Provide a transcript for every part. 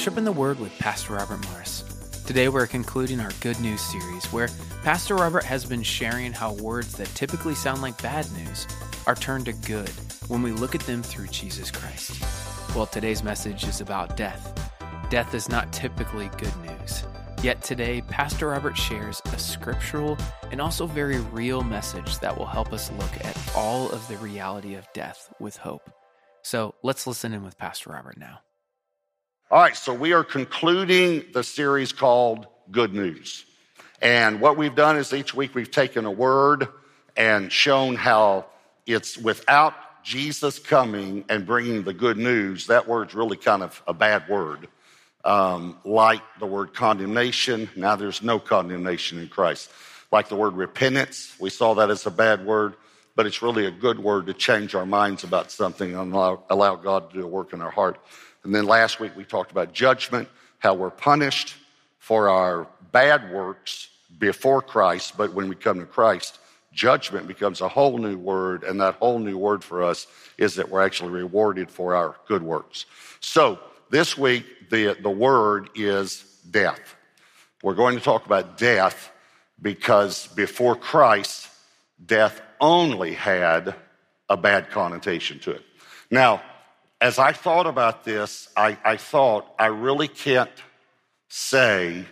Worship in the Word with Pastor Robert Morris. Today we're concluding our Good News series where Pastor Robert has been sharing how words that typically sound like bad news are turned to good when we look at them through Jesus Christ. Well, today's message is about death. Death is not typically good news. Yet today, Pastor Robert shares a scriptural and also very real message that will help us look at all of the reality of death with hope. So let's listen in with Pastor Robert now. All right, so we are concluding the series called Good News. And what we've done is each week we've taken a word and shown how it's without Jesus coming and bringing the good news, that word's really kind of a bad word. Um, like the word condemnation, now there's no condemnation in Christ. Like the word repentance, we saw that as a bad word, but it's really a good word to change our minds about something and allow, allow God to do a work in our heart. And then last week we talked about judgment, how we're punished for our bad works before Christ, but when we come to Christ, judgment becomes a whole new word, and that whole new word for us is that we're actually rewarded for our good works. So this week, the, the word is death. We're going to talk about death because before Christ, death only had a bad connotation to it. Now, as I thought about this, I, I thought I really can't say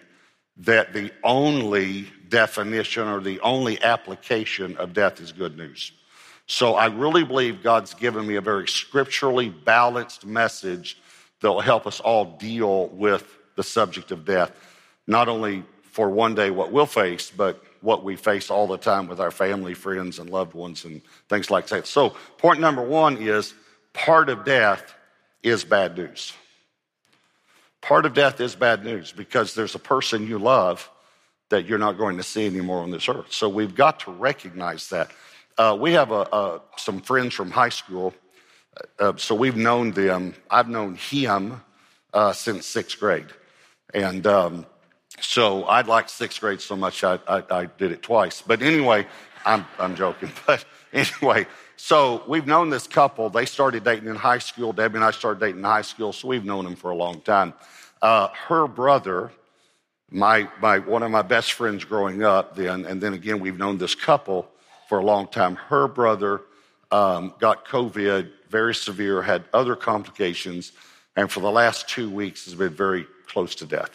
that the only definition or the only application of death is good news. So I really believe God's given me a very scripturally balanced message that will help us all deal with the subject of death, not only for one day what we'll face, but what we face all the time with our family, friends, and loved ones, and things like that. So, point number one is part of death is bad news. Part of death is bad news because there's a person you love that you're not going to see anymore on this earth. So we've got to recognize that. Uh, we have a, a, some friends from high school, uh, so we've known them. I've known him uh, since sixth grade. And um, so I liked sixth grade so much I, I, I did it twice. But anyway, I'm, I'm joking. But anyway, so we've known this couple. They started dating in high school. Debbie and I started dating in high school, so we've known them for a long time. Uh, her brother, my, my, one of my best friends growing up then, and then again, we've known this couple for a long time. Her brother um, got COVID, very severe, had other complications, and for the last two weeks has been very close to death.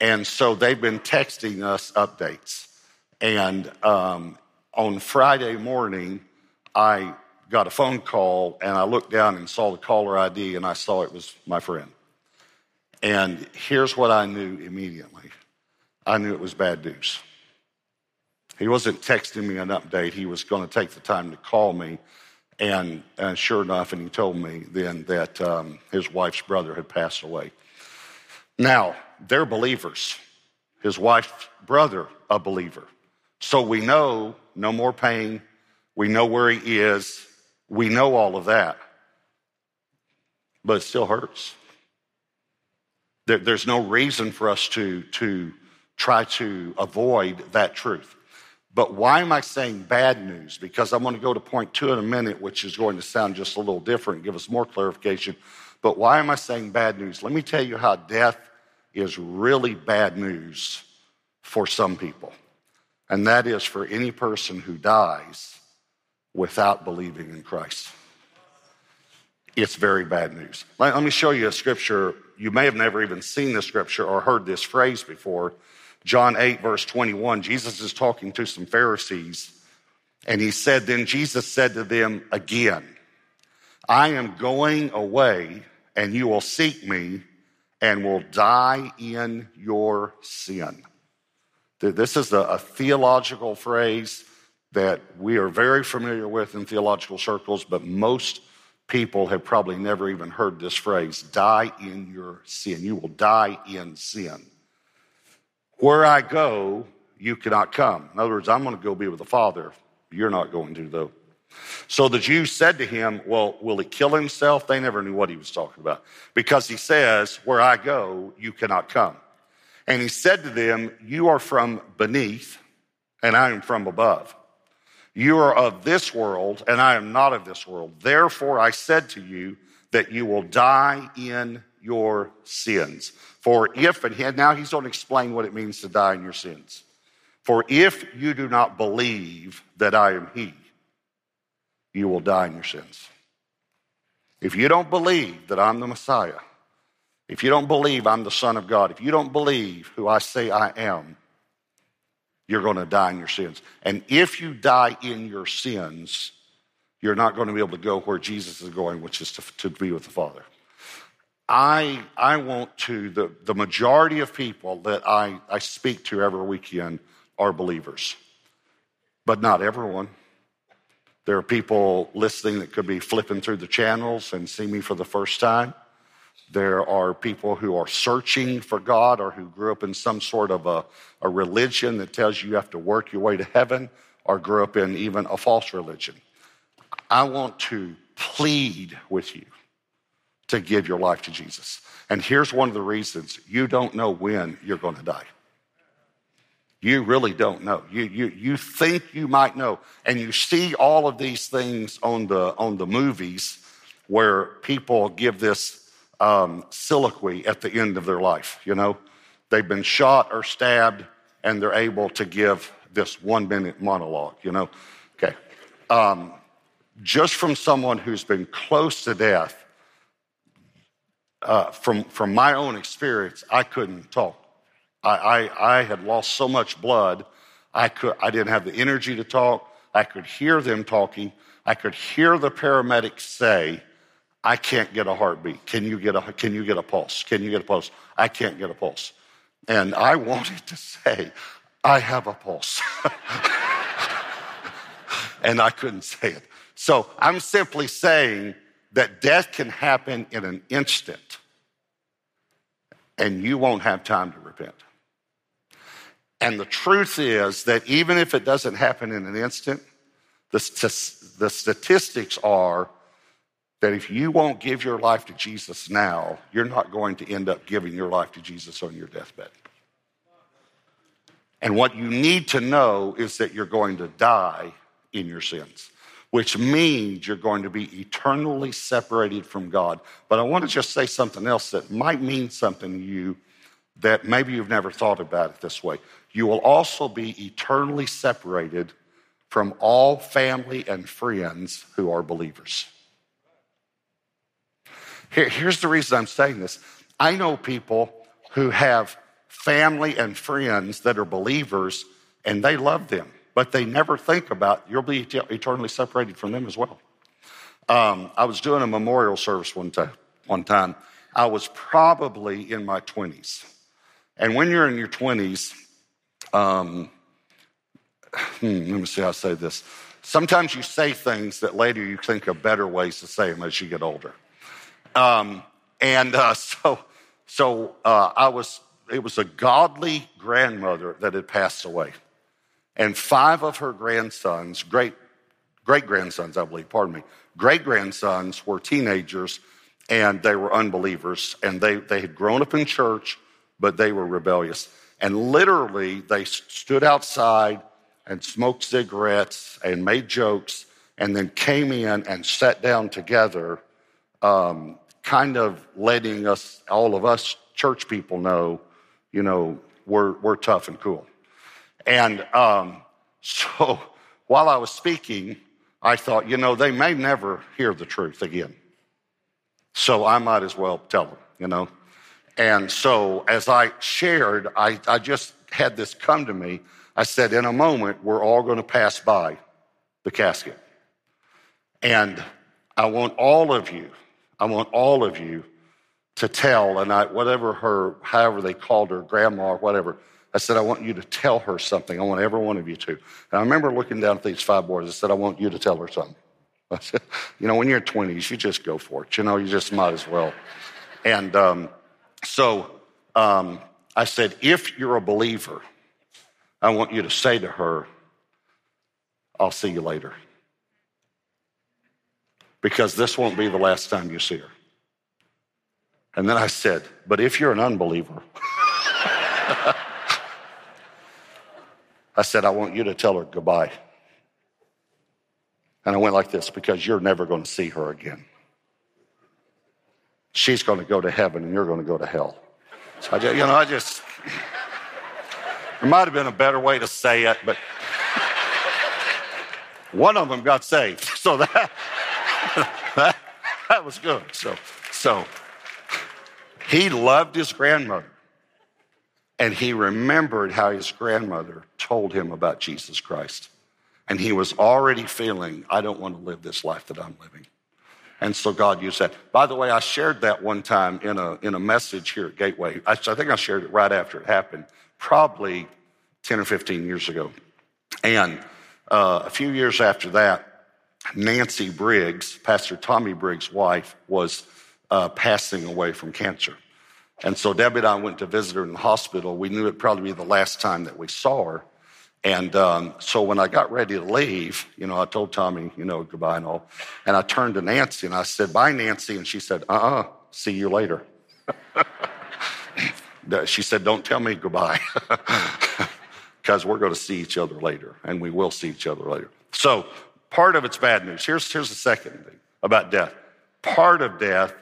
And so they've been texting us updates. And um, on Friday morning, I got a phone call and I looked down and saw the caller ID and I saw it was my friend. And here's what I knew immediately I knew it was bad news. He wasn't texting me an update, he was going to take the time to call me. And, and sure enough, and he told me then that um, his wife's brother had passed away. Now, they're believers. His wife's brother, a believer. So we know no more pain, we know where he is. We know all of that. But it still hurts. There, there's no reason for us to, to try to avoid that truth. But why am I saying bad news? Because I'm going to go to point two in a minute, which is going to sound just a little different, give us more clarification. But why am I saying bad news? Let me tell you how death is really bad news for some people. And that is for any person who dies without believing in Christ. It's very bad news. Let, me show you a scripture. You may have never even seen this scripture or heard this phrase before. John 8, verse 21, Jesus is talking to some Pharisees, and he said, Then Jesus said to them again, I am going away, and you will seek me and will die in your sin. This is a, a theological phrase that we are very familiar with in theological circles, but most people have probably never even heard this phrase die in your sin. You will die in sin. Where I go, you cannot come. In other words, I'm going to go be with the Father. You're not going to, though. So the Jews said to him, Well, will he kill himself? They never knew what he was talking about because he says, Where I go, you cannot come. And he said to them, You are from beneath, and I am from above. You are of this world, and I am not of this world. Therefore, I said to you that you will die in your sins. For if, and now he's going to explain what it means to die in your sins. For if you do not believe that I am he, you will die in your sins. If you don't believe that I'm the Messiah, if you don't believe I'm the Son of God, if you don't believe who I say I am, you're going to die in your sins. And if you die in your sins, you're not going to be able to go where Jesus is going, which is to, to be with the Father. I, I want to, the, the majority of people that I, I speak to every weekend are believers, but not everyone. There are people listening that could be flipping through the channels and see me for the first time. There are people who are searching for God or who grew up in some sort of a, a religion that tells you you have to work your way to heaven or grew up in even a false religion. I want to plead with you to give your life to Jesus. And here's one of the reasons you don't know when you're going to die. You really don't know. You, you, you think you might know. And you see all of these things on the, on the movies where people give this um, soliloquy at the end of their life. You know, they've been shot or stabbed and they're able to give this one minute monologue, you know. Okay. Um, just from someone who's been close to death, uh, from, from my own experience, I couldn't talk. I, I, I had lost so much blood, I, could, I didn't have the energy to talk. I could hear them talking. I could hear the paramedics say, I can't get a heartbeat. Can you get a, can you get a pulse? Can you get a pulse? I can't get a pulse. And I wanted to say, I have a pulse. and I couldn't say it. So I'm simply saying that death can happen in an instant and you won't have time to repent. And the truth is that even if it doesn't happen in an instant, the, the statistics are that if you won't give your life to Jesus now, you're not going to end up giving your life to Jesus on your deathbed. And what you need to know is that you're going to die in your sins, which means you're going to be eternally separated from God. But I want to just say something else that might mean something to you that maybe you've never thought about it this way. You will also be eternally separated from all family and friends who are believers. Here, here's the reason I'm saying this I know people who have family and friends that are believers and they love them, but they never think about you'll be eternally separated from them as well. Um, I was doing a memorial service one time. One time, I was probably in my 20s. And when you're in your 20s, um, hmm, let me see how I say this. Sometimes you say things that later you think of better ways to say them as you get older. Um, and uh, so, so uh, I was. It was a godly grandmother that had passed away, and five of her grandsons, great great grandsons, I believe. Pardon me, great grandsons were teenagers, and they were unbelievers, and they they had grown up in church, but they were rebellious. And literally, they stood outside and smoked cigarettes and made jokes, and then came in and sat down together, um, kind of letting us, all of us church people, know, you know, we're, we're tough and cool. And um, so while I was speaking, I thought, you know, they may never hear the truth again. So I might as well tell them, you know. And so as I shared, I, I just had this come to me. I said, in a moment, we're all going to pass by the casket. And I want all of you, I want all of you to tell, and I, whatever her, however they called her, grandma or whatever, I said, I want you to tell her something. I want every one of you to. And I remember looking down at these five boys. I said, I want you to tell her something. I said, you know, when you're 20s, you just go for it. You know, you just might as well. And um, so um, I said, if you're a believer, I want you to say to her, I'll see you later. Because this won't be the last time you see her. And then I said, but if you're an unbeliever, I said, I want you to tell her goodbye. And I went like this because you're never going to see her again. she's going to go to heaven and you're going to go to hell. So I just, you know, I just, there might have been a better way to say it, but one of them got saved. So that, that, was good. So, so he loved his grandmother. And he remembered how his grandmother told him about Jesus Christ. And he was already feeling, I don't want to live this life that I'm living. And so God used that. By the way, I shared that one time in a, in a message here at Gateway. I, I think I shared it right after it happened, probably 10 or 15 years ago. And uh, a few years after that, Nancy Briggs, Pastor Tommy Briggs' wife, was uh, passing away from cancer. And so Debbie and I went to visit her in the hospital. We knew it'd probably be the last time that we saw her. And um, so when I got ready to leave, you know, I told Tommy, you know, goodbye and all. And I turned to Nancy and I said, bye, Nancy. And she said, uh uh-uh, uh see you later. she said, don't tell me goodbye because we're going to see each other later and we will see each other later. So part of it's bad news. Here's, here's the second thing about death part of death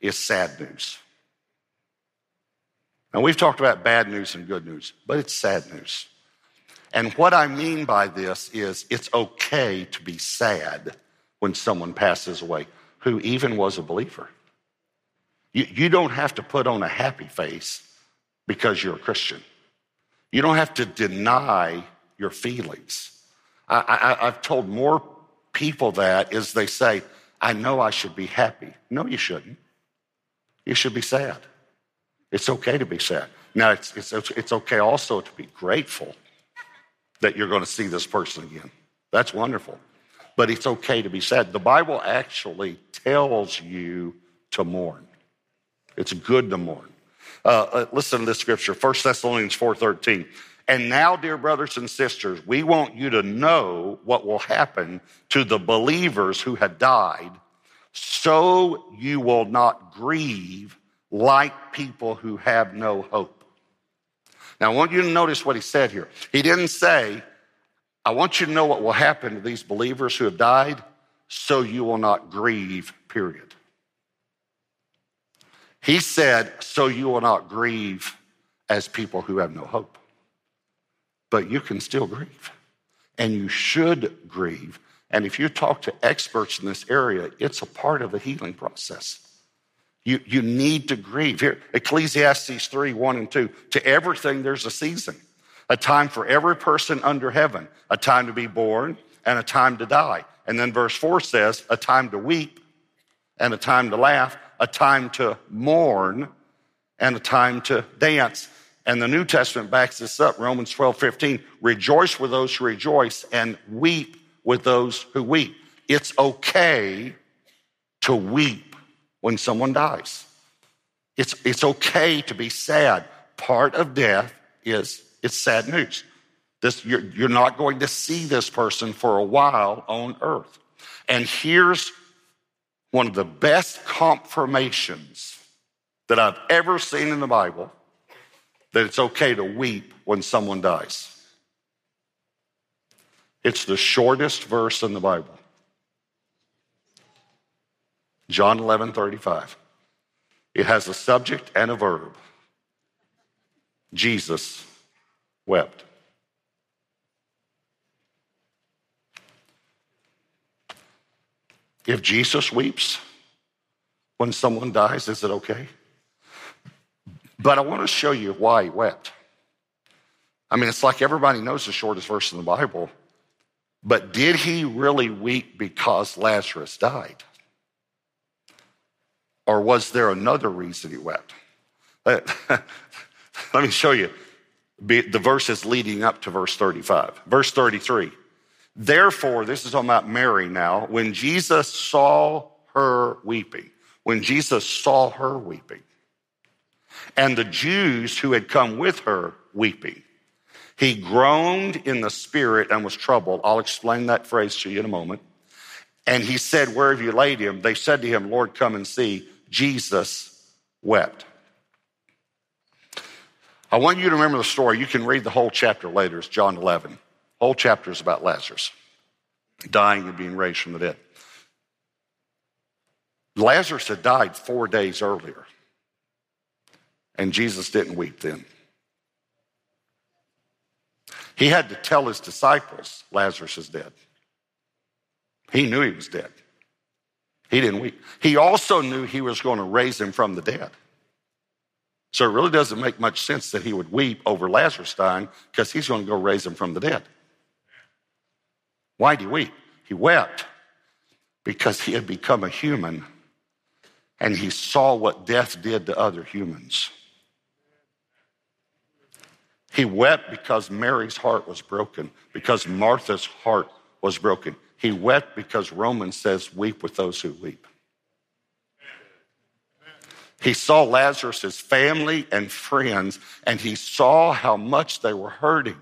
is sad news. Now, we've talked about bad news and good news, but it's sad news. And what I mean by this is it's okay to be sad when someone passes away who even was a believer. You, you don't have to put on a happy face because you're a Christian. You don't have to deny your feelings. I, I, I've told more people that is they say, I know I should be happy. No, you shouldn't. You should be sad. It's okay to be sad. Now, it's, it's, it's okay also to be grateful that you're going to see this person again. That's wonderful. But it's okay to be sad. The Bible actually tells you to mourn. It's good to mourn. Uh, uh listen to this scripture, 1 Thessalonians 4.13. And now, dear brothers and sisters, we want you to know what will happen to the believers who had died, so you will not grieve like people who have no hope. Now, I want you to notice what he said here. He didn't say, I want you to know what will happen to these believers who have died, so you will not grieve, period. He said, so you will not grieve as people who have no hope. But you can still grieve, and you should grieve. And if you talk to experts in this area, it's a part of the healing process. You, you need to grieve. Here, Ecclesiastes 3 1 and 2. To everything, there's a season, a time for every person under heaven, a time to be born and a time to die. And then verse 4 says, a time to weep and a time to laugh, a time to mourn and a time to dance. And the New Testament backs this up Romans 12 15. Rejoice with those who rejoice and weep with those who weep. It's okay to weep when someone dies. It's, it's okay to be sad. Part of death is it's sad news. This, you're, you're not going to see this person for a while on earth. And here's one of the best confirmations that I've ever seen in the Bible that it's okay to weep when someone dies. It's the shortest verse in the Bible. John 11, 35. It has a subject and a verb. Jesus wept. If Jesus weeps when someone dies, is it okay? But I want to show you why he wept. I mean, it's like everybody knows the shortest verse in the Bible, but did he really weep because Lazarus died? Or was there another reason he wept? Let me show you the verses leading up to verse 35. Verse 33. Therefore, this is about Mary now, when Jesus saw her weeping, when Jesus saw her weeping, and the Jews who had come with her weeping, he groaned in the spirit and was troubled. I'll explain that phrase to you in a moment. And he said, Where have you laid him? They said to him, Lord, come and see. Jesus wept. I want you to remember the story. You can read the whole chapter later. It's John 11. Whole chapter is about Lazarus dying and being raised from the dead. Lazarus had died four days earlier, and Jesus didn't weep then. He had to tell his disciples Lazarus is dead. He knew he was dead. He didn't weep. He also knew he was going to raise him from the dead. So it really doesn't make much sense that he would weep over Lazarus dying because he's going to go raise him from the dead. Why did he weep? He wept because he had become a human and he saw what death did to other humans. He wept because Mary's heart was broken, because Martha's heart was broken. He wept because Romans says, Weep with those who weep. He saw Lazarus' family and friends, and he saw how much they were hurting.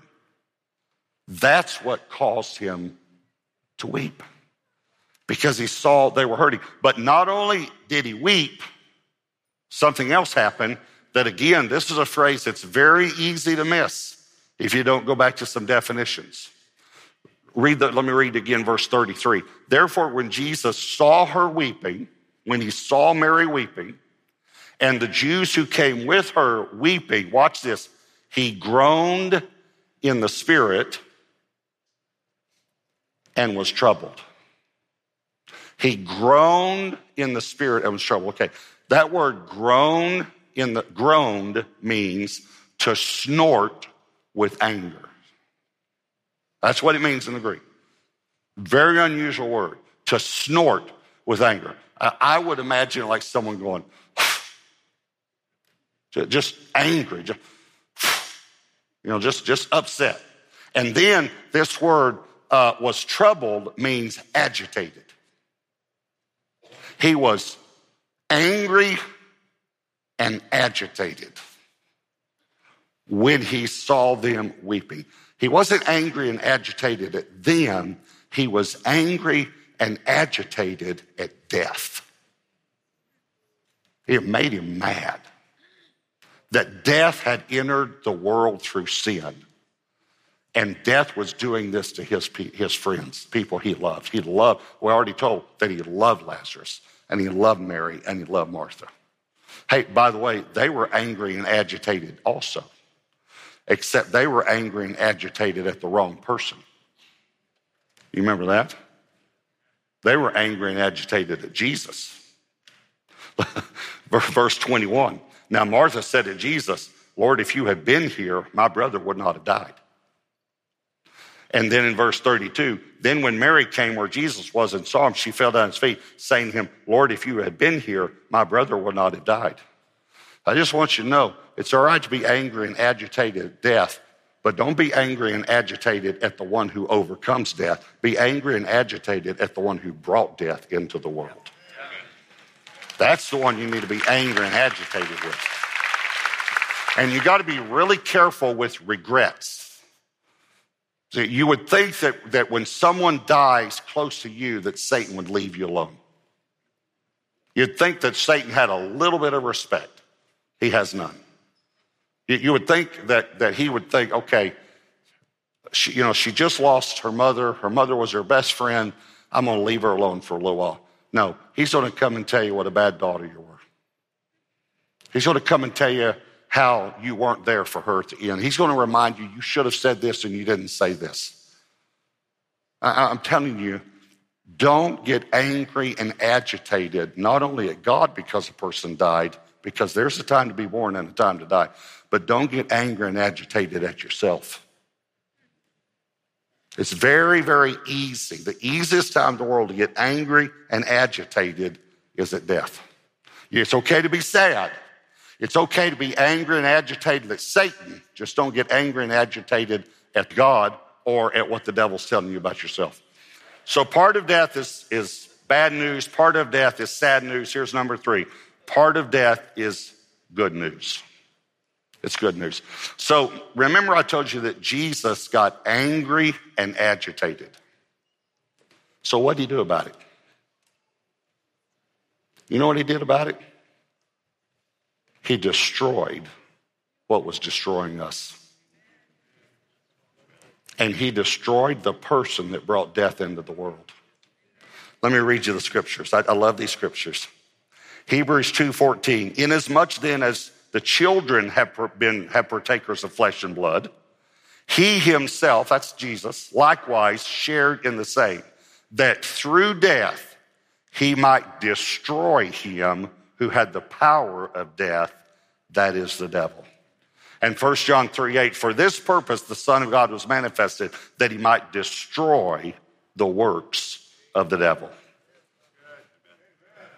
That's what caused him to weep because he saw they were hurting. But not only did he weep, something else happened that, again, this is a phrase that's very easy to miss if you don't go back to some definitions. Read that, let me read again, verse 33. Therefore, when Jesus saw her weeping, when he saw Mary weeping, and the Jews who came with her weeping, watch this, he groaned in the spirit and was troubled. He groaned in the spirit and was troubled. Okay, that word groan in the groaned means to snort with anger. That's what it means in the Greek. Very unusual word, to snort with anger. I would imagine like someone going, just angry, just, you know, just, just upset. And then this word uh, was troubled means agitated. He was angry and agitated when he saw them weeping. He wasn't angry and agitated at them, he was angry and agitated at death. It made him mad that death had entered the world through sin. And death was doing this to his, his friends, people he loved. He loved, we already told that he loved Lazarus, and he loved Mary, and he loved Martha. Hey, by the way, they were angry and agitated also except they were angry and agitated at the wrong person. You remember that? They were angry and agitated at Jesus. Verse 21. Now Martha said to Jesus, Lord, if you had been here, my brother would not have died. And then in verse 32, then when Mary came where Jesus was and saw him, she fell down at his feet, saying to him, Lord, if you had been here, my brother would not have died. I just want you to know it's all right to be angry and agitated at death, but don't be angry and agitated at the one who overcomes death. Be angry and agitated at the one who brought death into the world. That's the one you need to be angry and agitated with. And you got to be really careful with regrets. So you would think that, that when someone dies close to you, that Satan would leave you alone. You'd think that Satan had a little bit of respect. He has none. You would think that, that he would think, okay, she, you know, she just lost her mother. Her mother was her best friend. I'm going to leave her alone for a little while. No, he's going to come and tell you what a bad daughter you were. He's going to come and tell you how you weren't there for her at the end. He's going to remind you, you should have said this and you didn't say this. I, I'm telling you, don't get angry and agitated, not only at God because a person died, because there's a time to be born and a time to die. But don't get angry and agitated at yourself. It's very, very easy. The easiest time in the world to get angry and agitated is at death. It's okay to be sad. It's okay to be angry and agitated at Satan. Just don't get angry and agitated at God or at what the devil's telling you about yourself. So part of death is, is bad news. Part of death is sad news. Here's number three part of death is good news. It's good news. So remember, I told you that Jesus got angry and agitated. So, what did he do about it? You know what he did about it? He destroyed what was destroying us. And he destroyed the person that brought death into the world. Let me read you the scriptures. I, I love these scriptures. Hebrews 2:14. Inasmuch then as the children have been have partakers of flesh and blood, he himself, that's Jesus, likewise shared in the same, that through death he might destroy him who had the power of death, that is the devil. And 1 John 3 8, for this purpose the Son of God was manifested, that he might destroy the works of the devil.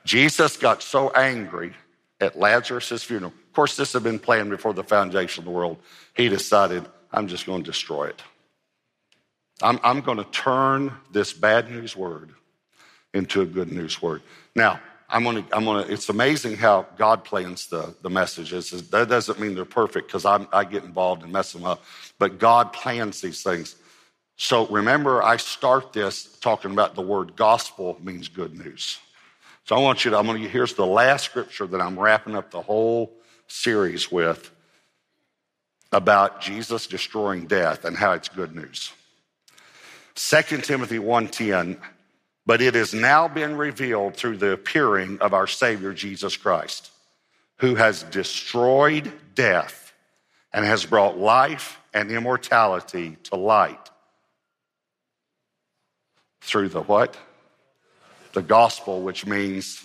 Jesus got so angry at Lazarus' funeral. Of course, this had been planned before the foundation of the world. He decided, I'm just going to destroy it. I'm, I'm going to turn this bad news word into a good news word. Now, I'm gonna, I'm gonna, it's amazing how God plans the, the messages. That doesn't mean they're perfect because I get involved and mess them up, but God plans these things. So remember, I start this talking about the word gospel means good news. So I want you to, I'm gonna, here's the last scripture that I'm wrapping up the whole series with about Jesus destroying death and how it's good news. 2 Timothy 1:10 but it has now been revealed through the appearing of our Savior Jesus Christ, who has destroyed death and has brought life and immortality to light through the what? The gospel, which means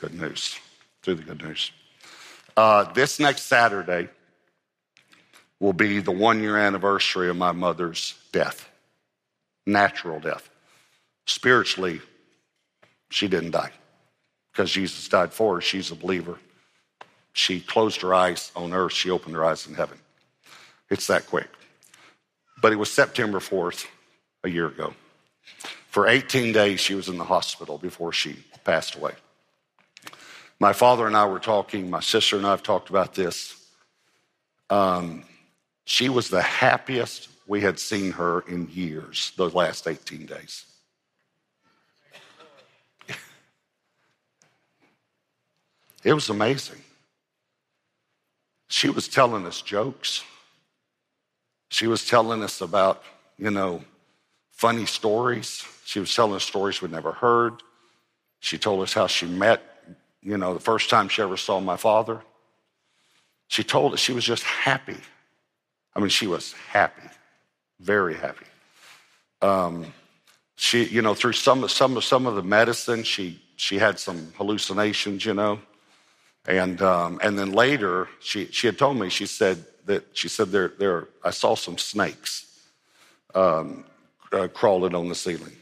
good news, through the good news. Uh, this next Saturday will be the one year anniversary of my mother's death, natural death. Spiritually, she didn't die because Jesus died for her. She's a believer. She closed her eyes on earth, she opened her eyes in heaven. It's that quick. But it was September 4th, a year ago. For 18 days, she was in the hospital before she passed away. My father and I were talking, my sister and I have talked about this. Um, she was the happiest we had seen her in years, those last 18 days. It was amazing. She was telling us jokes. She was telling us about, you know, funny stories. She was telling us stories we'd never heard. She told us how she met, you know, the first time she ever saw my father. She told us she was just happy. I mean, she was happy, very happy. Um, she, you know, through some, some, some of the medicine, she, she had some hallucinations, you know. And, um, and then later, she, she had told me, she said that, she said there, there I saw some snakes um, uh, crawling on the ceiling.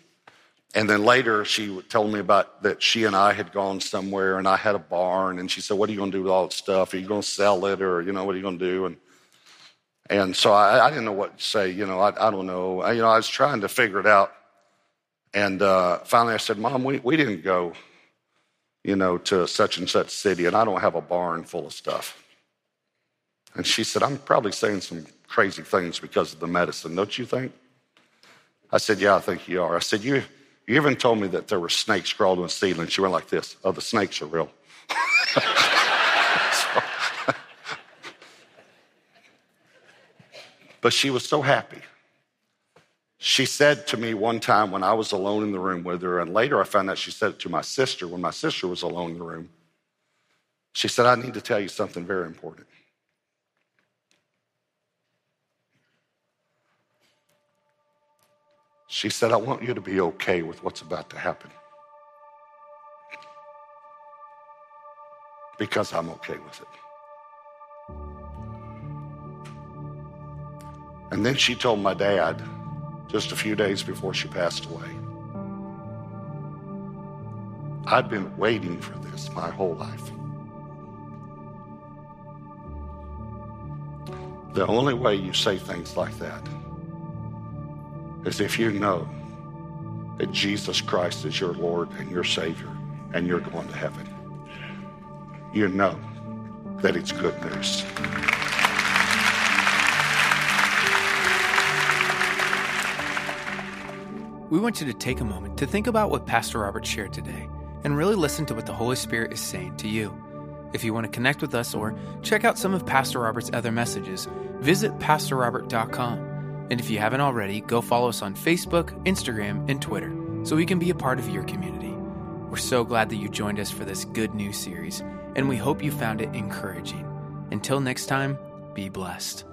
And then later, she told me about that she and I had gone somewhere and I had a barn. And she said, What are you going to do with all that stuff? Are you going to sell it or, you know, what are you going to do? And, and so I, I didn't know what to say. You know, I, I don't know. I, you know, I was trying to figure it out. And uh, finally, I said, Mom, we, we didn't go you know, to such and such city, and I don't have a barn full of stuff. And she said, I'm probably saying some crazy things because of the medicine, don't you think? I said, Yeah, I think you are. I said, You, you even told me that there were snakes crawling on the ceiling. She went like this Oh, the snakes are real. but she was so happy. She said to me one time when I was alone in the room with her, and later I found out she said it to my sister when my sister was alone in the room. She said, I need to tell you something very important. She said, I want you to be okay with what's about to happen. Because I'm okay with it. And then she told my dad, just a few days before she passed away. I've been waiting for this my whole life. The only way you say things like that is if you know that Jesus Christ is your Lord and your Savior and you're going to heaven. You know that it's good news. We want you to take a moment to think about what Pastor Robert shared today and really listen to what the Holy Spirit is saying to you. If you want to connect with us or check out some of Pastor Robert's other messages, visit PastorRobert.com. And if you haven't already, go follow us on Facebook, Instagram, and Twitter so we can be a part of your community. We're so glad that you joined us for this good news series, and we hope you found it encouraging. Until next time, be blessed.